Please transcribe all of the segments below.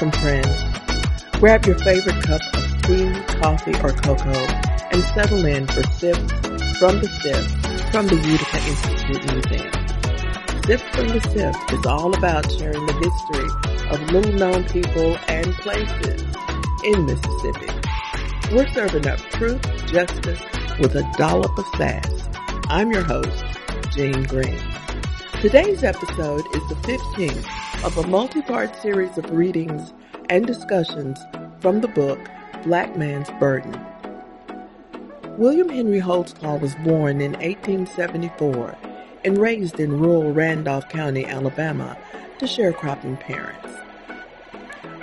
Welcome, friends. Grab your favorite cup of tea, coffee, or cocoa and settle in for Sips from the Sipp from the Utica Institute Museum. Sips from the Sipp is all about sharing the history of little known people and places in Mississippi. We're serving up truth, justice, with a dollop of sass. I'm your host, Jean Green. Today's episode is the 15th of a multi-part series of readings and discussions from the book Black Man's Burden. William Henry Holtzclaw was born in 1874 and raised in rural Randolph County, Alabama to sharecropping parents.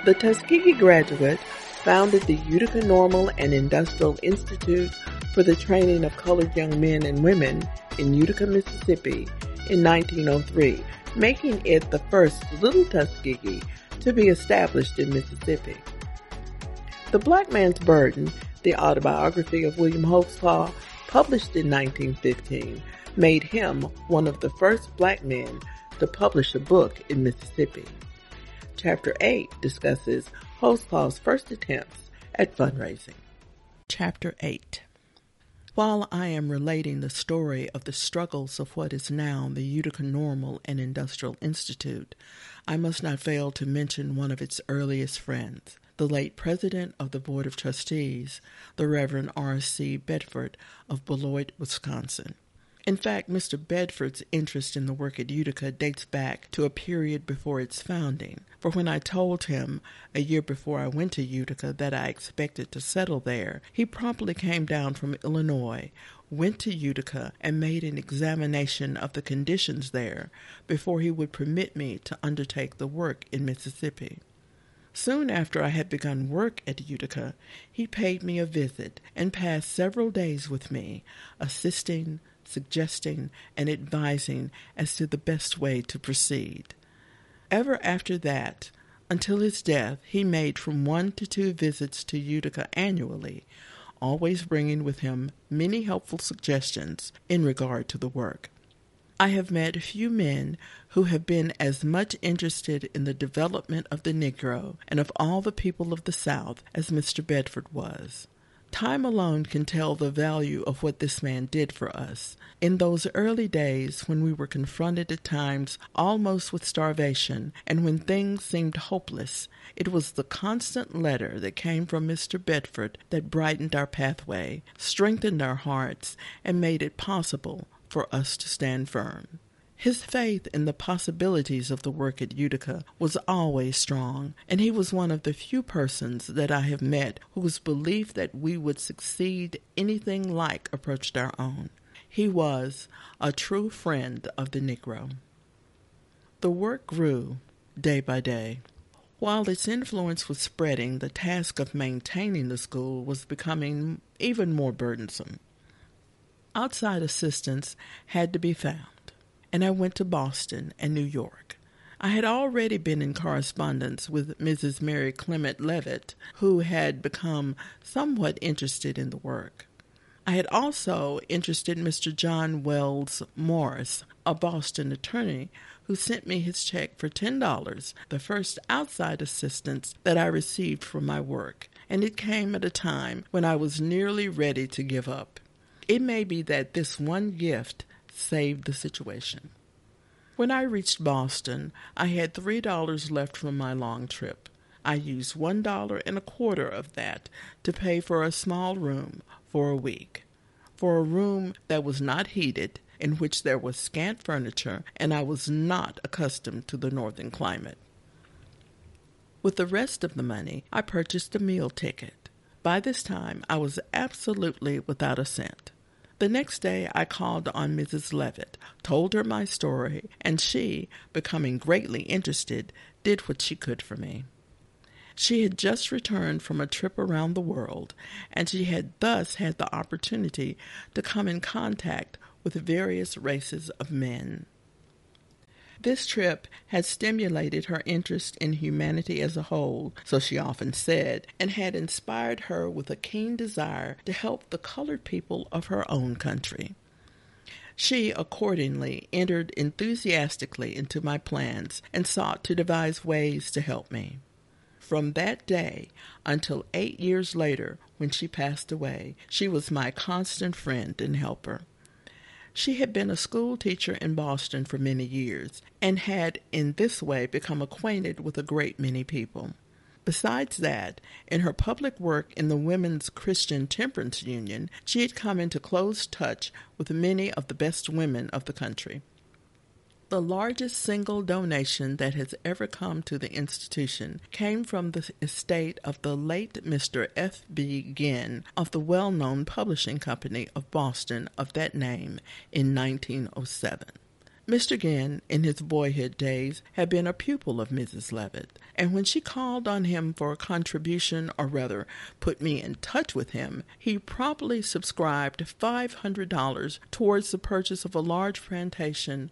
The Tuskegee graduate founded the Utica Normal and Industrial Institute for the Training of Colored Young Men and Women in Utica, Mississippi in 1903, making it the first Little Tuskegee to be established in Mississippi. The Black Man's Burden, the autobiography of William Holtzclaw, published in 1915, made him one of the first black men to publish a book in Mississippi. Chapter 8 discusses Holtzclaw's first attempts at fundraising. Chapter 8 While I am relating the story of the struggles of what is now the Utica Normal and Industrial Institute, I must not fail to mention one of its earliest friends, the late president of the Board of Trustees, the Reverend R.C. Bedford of Beloit, Wisconsin. In fact, Mr. Bedford's interest in the work at Utica dates back to a period before its founding. For when I told him a year before I went to Utica that I expected to settle there, he promptly came down from Illinois, went to Utica, and made an examination of the conditions there before he would permit me to undertake the work in Mississippi. Soon after I had begun work at Utica, he paid me a visit and passed several days with me, assisting, suggesting, and advising as to the best way to proceed. Ever after that, until his death, he made from one to two visits to Utica annually, always bringing with him many helpful suggestions in regard to the work. I have met few men who have been as much interested in the development of the Negro and of all the people of the South as Mr. Bedford was. Time alone can tell the value of what this man did for us. In those early days when we were confronted at times almost with starvation and when things seemed hopeless, it was the constant letter that came from Mr. Bedford that brightened our pathway, strengthened our hearts, and made it possible for us to stand firm. His faith in the possibilities of the work at Utica was always strong, and he was one of the few persons that I have met whose belief that we would succeed anything like approached our own. He was a true friend of the Negro. The work grew day by day. While its influence was spreading, the task of maintaining the school was becoming even more burdensome. Outside assistance had to be found and I went to Boston and New York. I had already been in correspondence with Mrs. Mary Clement Leavitt, who had become somewhat interested in the work. I had also interested Mr. John Wells Morris, a Boston attorney, who sent me his check for $10, the first outside assistance that I received for my work, and it came at a time when I was nearly ready to give up. It may be that this one gift saved the situation. When I reached Boston, I had three dollars left from my long trip. I used one dollar and a quarter of that to pay for a small room for a week. For a room that was not heated, in which there was scant furniture, and I was not accustomed to the northern climate. With the rest of the money, I purchased a meal ticket. By this time, I was absolutely without a cent. The next day I called on Mrs. Leavitt, told her my story, and she, becoming greatly interested, did what she could for me. She had just returned from a trip around the world, and she had thus had the opportunity to come in contact with various races of men. This trip had stimulated her interest in humanity as a whole, so she often said, and had inspired her with a keen desire to help the colored people of her own country. She accordingly entered enthusiastically into my plans and sought to devise ways to help me. From that day until eight years later, when she passed away, she was my constant friend and helper. She had been a school teacher in Boston for many years and had in this way become acquainted with a great many people. Besides that, in her public work in the Women's Christian Temperance Union, she had come into close touch with many of the best women of the country. The largest single donation that has ever come to the institution came from the estate of the late Mr. F. B. Ginn of the well known publishing company of Boston of that name in 1907. Mr. Ginn, in his boyhood days, had been a pupil of Mrs. Leavitt, and when she called on him for a contribution, or rather put me in touch with him, he promptly subscribed $500 towards the purchase of a large plantation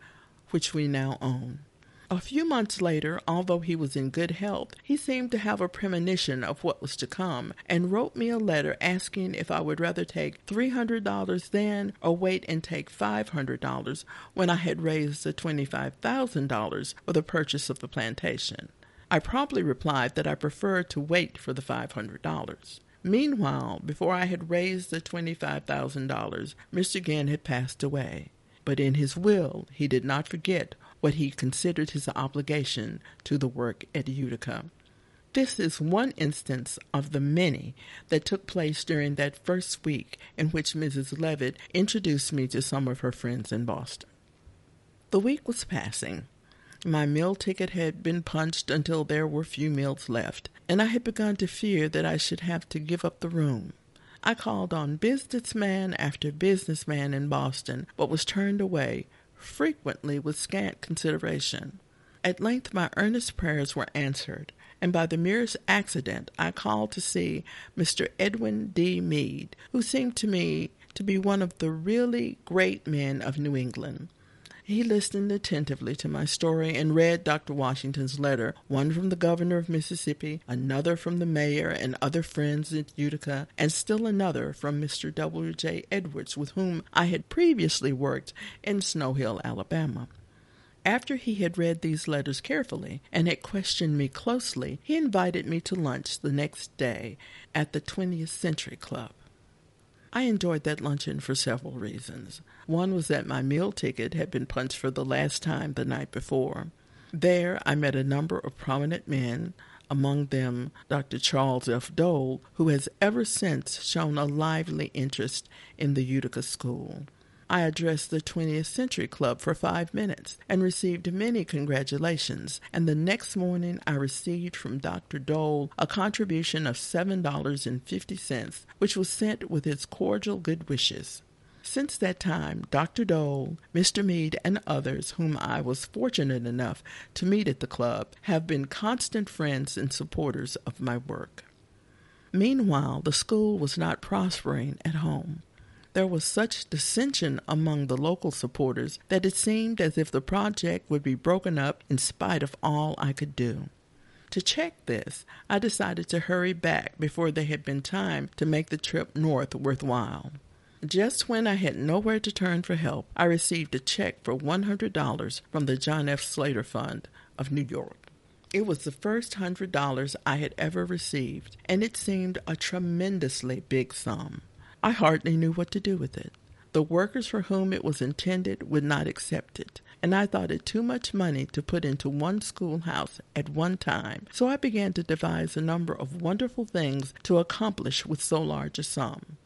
which we now own. A few months later, although he was in good health, he seemed to have a premonition of what was to come, and wrote me a letter asking if I would rather take $300 then or wait and take $500 when I had raised the $25,000 for the purchase of the plantation. I promptly replied that I preferred to wait for the $500. Meanwhile, before I had raised the $25,000, Mr. Ginn had passed away but in his will he did not forget what he considered his obligation to the work at Utica. This is one instance of the many that took place during that first week in which Mrs. Leavitt introduced me to some of her friends in Boston. The week was passing. My meal ticket had been punched until there were few meals left, and I had begun to fear that I should have to give up the room. I called on businessman after businessman in Boston, but was turned away, frequently with scant consideration. At length my earnest prayers were answered, and by the merest accident I called to see Mr. Edwin D. Mead, who seemed to me to be one of the really great men of New England. He listened attentively to my story and read Dr. Washington's letter, one from the governor of Mississippi, another from the mayor and other friends at Utica, and still another from Mr. W. J. Edwards, with whom I had previously worked in Snow Hill, Alabama. After he had read these letters carefully and had questioned me closely, he invited me to lunch the next day at the 20th Century Club. I enjoyed that luncheon for several reasons. One was that my meal ticket had been punched for the last time the night before. There I met a number of prominent men, among them Dr. Charles F. Dole, who has ever since shown a lively interest in the Utica School. I addressed the 20th Century Club for five minutes and received many congratulations, and the next morning I received from Dr. Dole a contribution of $7.50, which was sent with his cordial good wishes. Since that time, Dr. Dole, Mr. Mead, and others whom I was fortunate enough to meet at the club have been constant friends and supporters of my work. Meanwhile, the school was not prospering at home. There was such dissension among the local supporters that it seemed as if the project would be broken up in spite of all I could do. To check this, I decided to hurry back before there had been time to make the trip north worthwhile. Just when I had nowhere to turn for help, I received a check for $100 from the John F. Slater Fund of New York. It was the first hundred dollars I had ever received, and it seemed a tremendously big sum. I hardly knew what to do with it. The workers for whom it was intended would not accept it, and I thought it too much money to put into one schoolhouse at one time, so I began to devise a number of wonderful things to accomplish with so large a sum.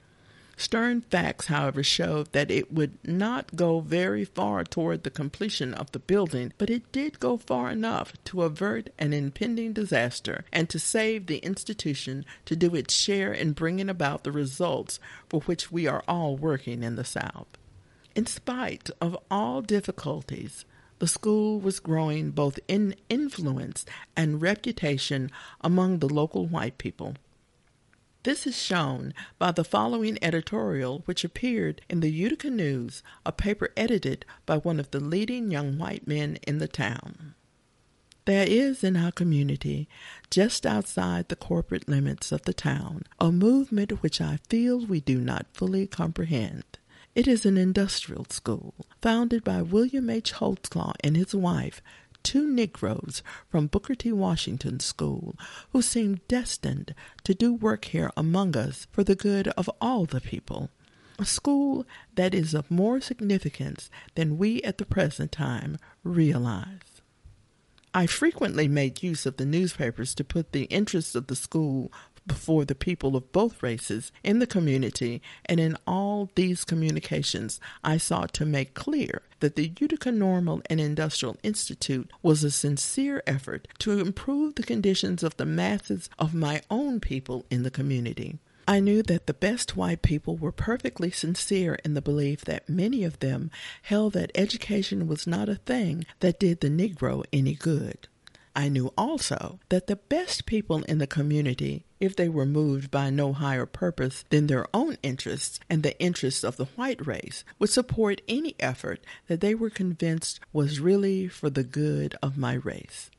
Stern facts, however, showed that it would not go very far toward the completion of the building, but it did go far enough to avert an impending disaster and to save the institution to do its share in bringing about the results for which we are all working in the South. In spite of all difficulties, the school was growing both in influence and reputation among the local white people. This is shown by the following editorial, which appeared in the Utica News, a paper edited by one of the leading young white men in the town. There is in our community, just outside the corporate limits of the town, a movement which I feel we do not fully comprehend. It is an industrial school, founded by William H. Holtzclaw and his wife two Negroes from Booker T. Washington School who seemed destined to do work here among us for the good of all the people. A school that is of more significance than we at the present time realize. I frequently made use of the newspapers to put the interests of the school before the people of both races in the community, and in all these communications I sought to make clear that the Utica Normal and Industrial Institute was a sincere effort to improve the conditions of the masses of my own people in the community. I knew that the best white people were perfectly sincere in the belief that many of them held that education was not a thing that did the Negro any good. I knew also that the best people in the community, if they were moved by no higher purpose than their own interests and the interests of the white race, would support any effort that they were convinced was really for the good of my race.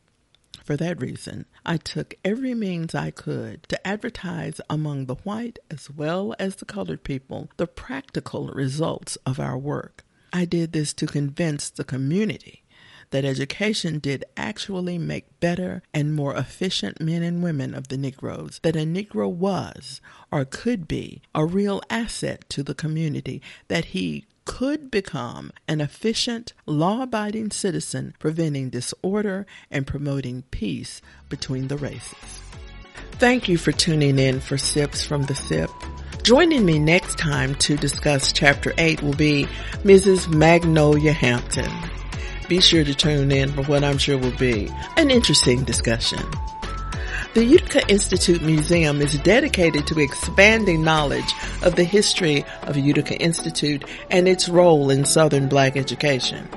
For that reason, I took every means I could to advertise among the white as well as the colored people the practical results of our work. I did this to convince the community that education did actually make better and more efficient men and women of the Negroes, that a Negro was or could be a real asset to the community, that he could become an efficient, law abiding citizen, preventing disorder and promoting peace between the races. Thank you for tuning in for Sips from the Sipp. Joining me next time to discuss Chapter 8 will be Mrs. Magnolia Hampton. Be sure to tune in for what I'm sure will be an interesting discussion. The Utica Institute Museum is dedicated to expanding knowledge of the history of Utica Institute and its role in Southern black education.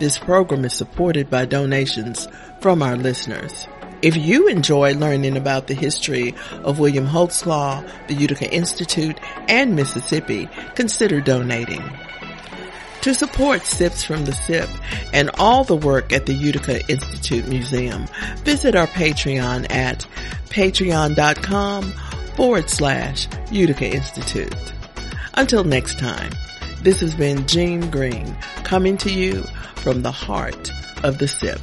This program is supported by donations from our listeners. If you enjoy learning about the history of William Holtzclaw, the Utica Institute, and Mississippi, consider donating. To support Sips from the Sipp and all the work at the Utica Institute Museum, visit our Patreon at patreon.com forward slash Utica Institute. Until next time, this has been Jean Green coming to you from the heart of the Sipp.